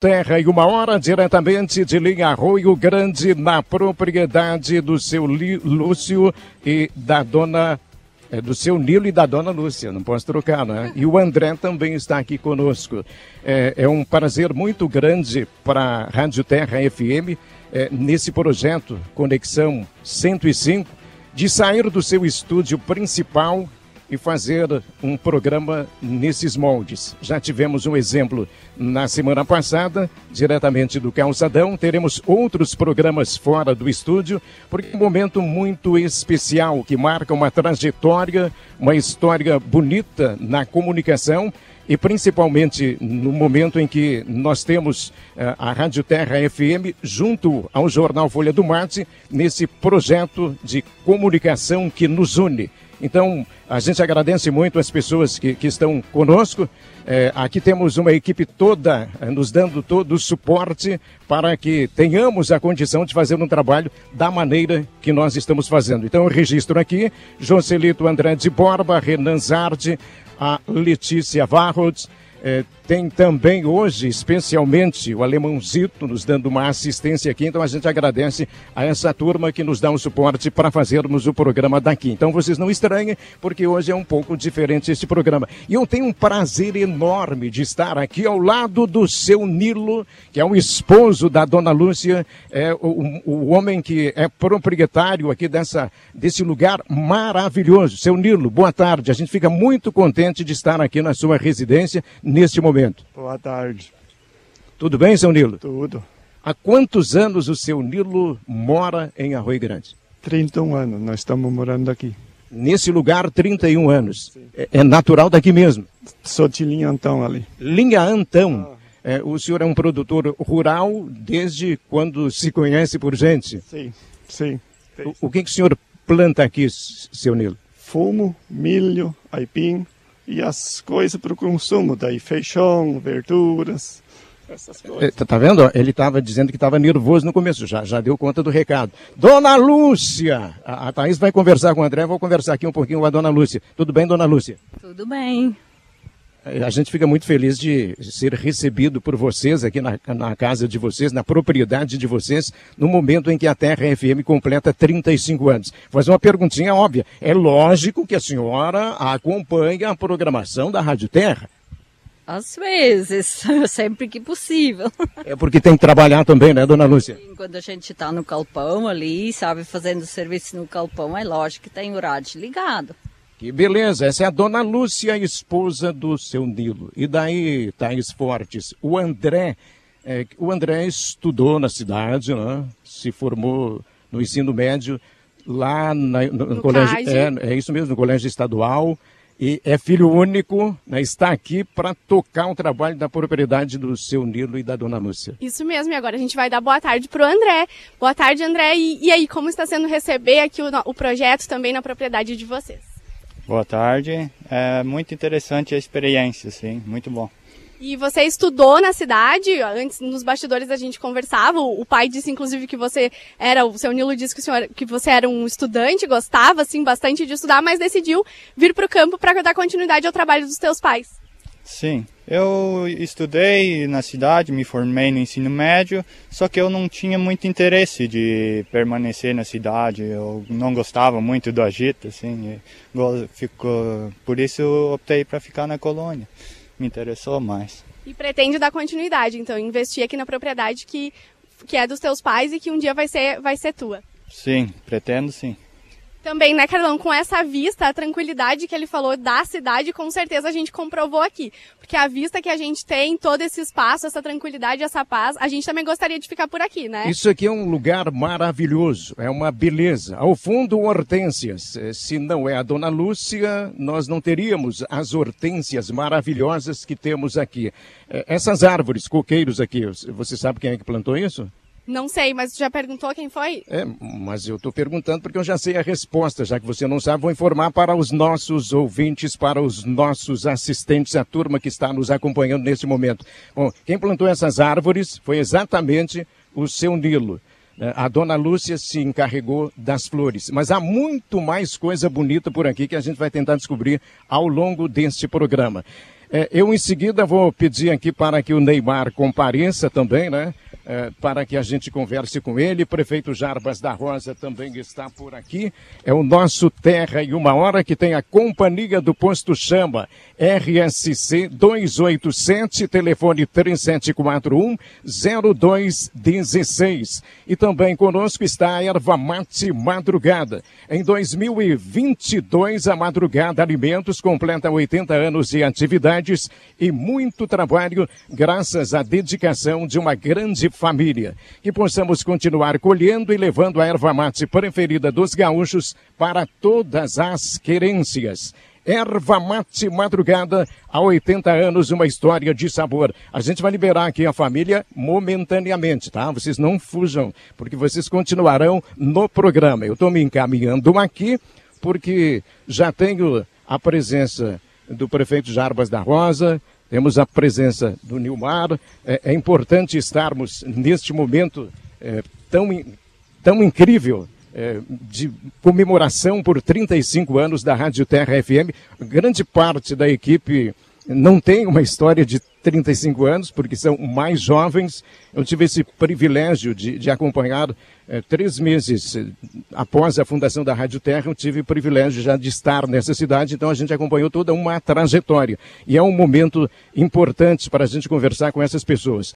Terra e uma hora diretamente de linha Arroio Grande na propriedade do seu Lúcio e da dona é, do seu Nilo e da dona Lúcia, não posso trocar, né? E o André também está aqui conosco. É, é um prazer muito grande para a Rádio Terra FM, é, nesse projeto Conexão 105, de sair do seu estúdio principal e fazer um programa nesses moldes. Já tivemos um exemplo na semana passada, diretamente do Calçadão. Teremos outros programas fora do estúdio, porque é um momento muito especial que marca uma trajetória, uma história bonita na comunicação e principalmente no momento em que nós temos uh, a Rádio Terra FM junto ao Jornal Folha do Mate nesse projeto de comunicação que nos une. Então, a gente agradece muito as pessoas que, que estão conosco. É, aqui temos uma equipe toda é, nos dando todo o suporte para que tenhamos a condição de fazer um trabalho da maneira que nós estamos fazendo. Então, eu registro aqui Joselito André de Borba, Renan Zardi, a Letícia Varros, é, tem também hoje, especialmente, o Alemãozito nos dando uma assistência aqui. Então a gente agradece a essa turma que nos dá um suporte para fazermos o programa daqui. Então vocês não estranhem, porque hoje é um pouco diferente este programa. E eu tenho um prazer enorme de estar aqui ao lado do seu Nilo, que é o esposo da dona Lúcia, é o, o homem que é proprietário aqui dessa, desse lugar maravilhoso. Seu Nilo, boa tarde. A gente fica muito contente de estar aqui na sua residência neste momento. Boa tarde. Tudo bem, seu Nilo? Tudo. Há quantos anos o seu Nilo mora em Arroio Grande? 31 anos, nós estamos morando aqui. Nesse lugar, 31 anos. É, é, natural daqui mesmo? Sou de Linha Antão ali. Linha Antão. Ah. É, o senhor é um produtor rural desde quando se conhece por gente? Sim, sim. O, o que, que o senhor planta aqui, seu Nilo? Fumo, milho, aipim, e as coisas para o consumo, daí feijão, verduras, essas coisas. É, tá, tá vendo? Ele estava dizendo que estava nervoso no começo, já, já deu conta do recado. Dona Lúcia! A, a Thaís vai conversar com o André, vou conversar aqui um pouquinho com a Dona Lúcia. Tudo bem, Dona Lúcia? Tudo bem. A gente fica muito feliz de ser recebido por vocês aqui na, na, casa de vocês, na propriedade de vocês, no momento em que a Terra FM completa 35 anos. Fazer uma perguntinha óbvia. É lógico que a senhora acompanha a programação da Rádio Terra. Às vezes, sempre que possível. É porque tem que trabalhar também, né, dona Lúcia? Sim, quando a gente está no calpão ali, sabe, fazendo serviço no calpão, é lógico que tem o rádio ligado. Que beleza, essa é a dona Lúcia, esposa do seu Nilo. E daí, Thaís Fortes, o André, é, o André estudou na cidade, né? se formou no ensino médio lá na, no, no, colégio, é, é, isso mesmo, no colégio estadual, e é filho único, né, está aqui para tocar o trabalho da propriedade do seu Nilo e da dona Lúcia. Isso mesmo, e agora a gente vai dar boa tarde para o André. Boa tarde, André, e, e, aí, como está sendo receber aqui o, o projeto também na propriedade de vocês? Boa tarde. É muito interessante a experiência, sim, muito bom. E você estudou na cidade? Antes, nos bastidores a gente conversava. O pai disse, inclusive, que você era, o seu Nilo disse que, senhor, que você era um estudante, gostava, assim, bastante de estudar, mas decidiu vir para o campo para dar continuidade ao trabalho dos teus pais. Sim, eu estudei na cidade, me formei no ensino médio, só que eu não tinha muito interesse de permanecer na cidade, eu não gostava muito do agito, assim, ficou, por isso eu optei para ficar na colônia, me interessou mais. E pretende dar continuidade, então, investir aqui na propriedade que, que é dos teus pais e que um dia vai ser, vai ser tua. Sim, pretendo sim. Também, né, Carlão, com essa vista, a tranquilidade que ele falou da cidade, com certeza a gente comprovou aqui. Porque a vista que a gente tem, todo esse espaço, essa tranquilidade, essa paz, a gente também gostaria de ficar por aqui, né? Isso aqui é um lugar maravilhoso, é uma beleza. Ao fundo, hortênsias. Eh, se não é a Dona Lúcia, nós não teríamos as hortênsias maravilhosas que temos aqui. Eh, essas árvores, coqueiros aqui, você sabe quem é que plantou isso? Não sei, mas já perguntou quem foi? É, mas eu estou perguntando porque eu já sei a resposta, já que você não sabe, vou informar para os nossos ouvintes, para os nossos assistentes, a turma que está nos acompanhando neste momento. Bom, quem plantou essas árvores foi exatamente o seu Nilo. Né? A dona Lúcia se encarregou das flores, mas há muito mais coisa bonita por aqui que a gente vai tentar descobrir ao longo deste programa. É, eu em seguida vou pedir aqui para que o Neymar compareça também, né? É, para que a gente converse com ele. Prefeito Jarbas da Rosa também está por aqui. É o nosso Terra e Uma Hora que tem a companhia do Posto Chama, RSC 287, telefone 3741 0216. E também conosco está a Erva Mate Madrugada. Em 2022, a Madrugada Alimentos completa 80 anos de e muito trabalho, graças à dedicação de uma grande família. Que possamos continuar colhendo e levando a erva mate preferida dos gaúchos para todas as querências. Erva Mate Madrugada, há 80 anos, uma história de sabor. A gente vai liberar aqui a família momentaneamente, tá? Vocês não fujam, porque vocês continuarão no programa. Eu estou me encaminhando aqui, porque já tenho a presença do prefeito Jarbas da Rosa, temos a presença do Nilmar. É, é importante estarmos neste momento é, tão, tão incrível é, de comemoração por 35 anos da Rádio Terra FM. Grande parte da equipe não tem uma história de 35 anos, porque são mais jovens. Eu tive esse privilégio de, de acompanhar é, três meses eh, após a fundação da Rádio Terra, eu tive o privilégio já de estar nessa cidade, então a gente acompanhou toda uma trajetória. E é um momento importante para a gente conversar com essas pessoas.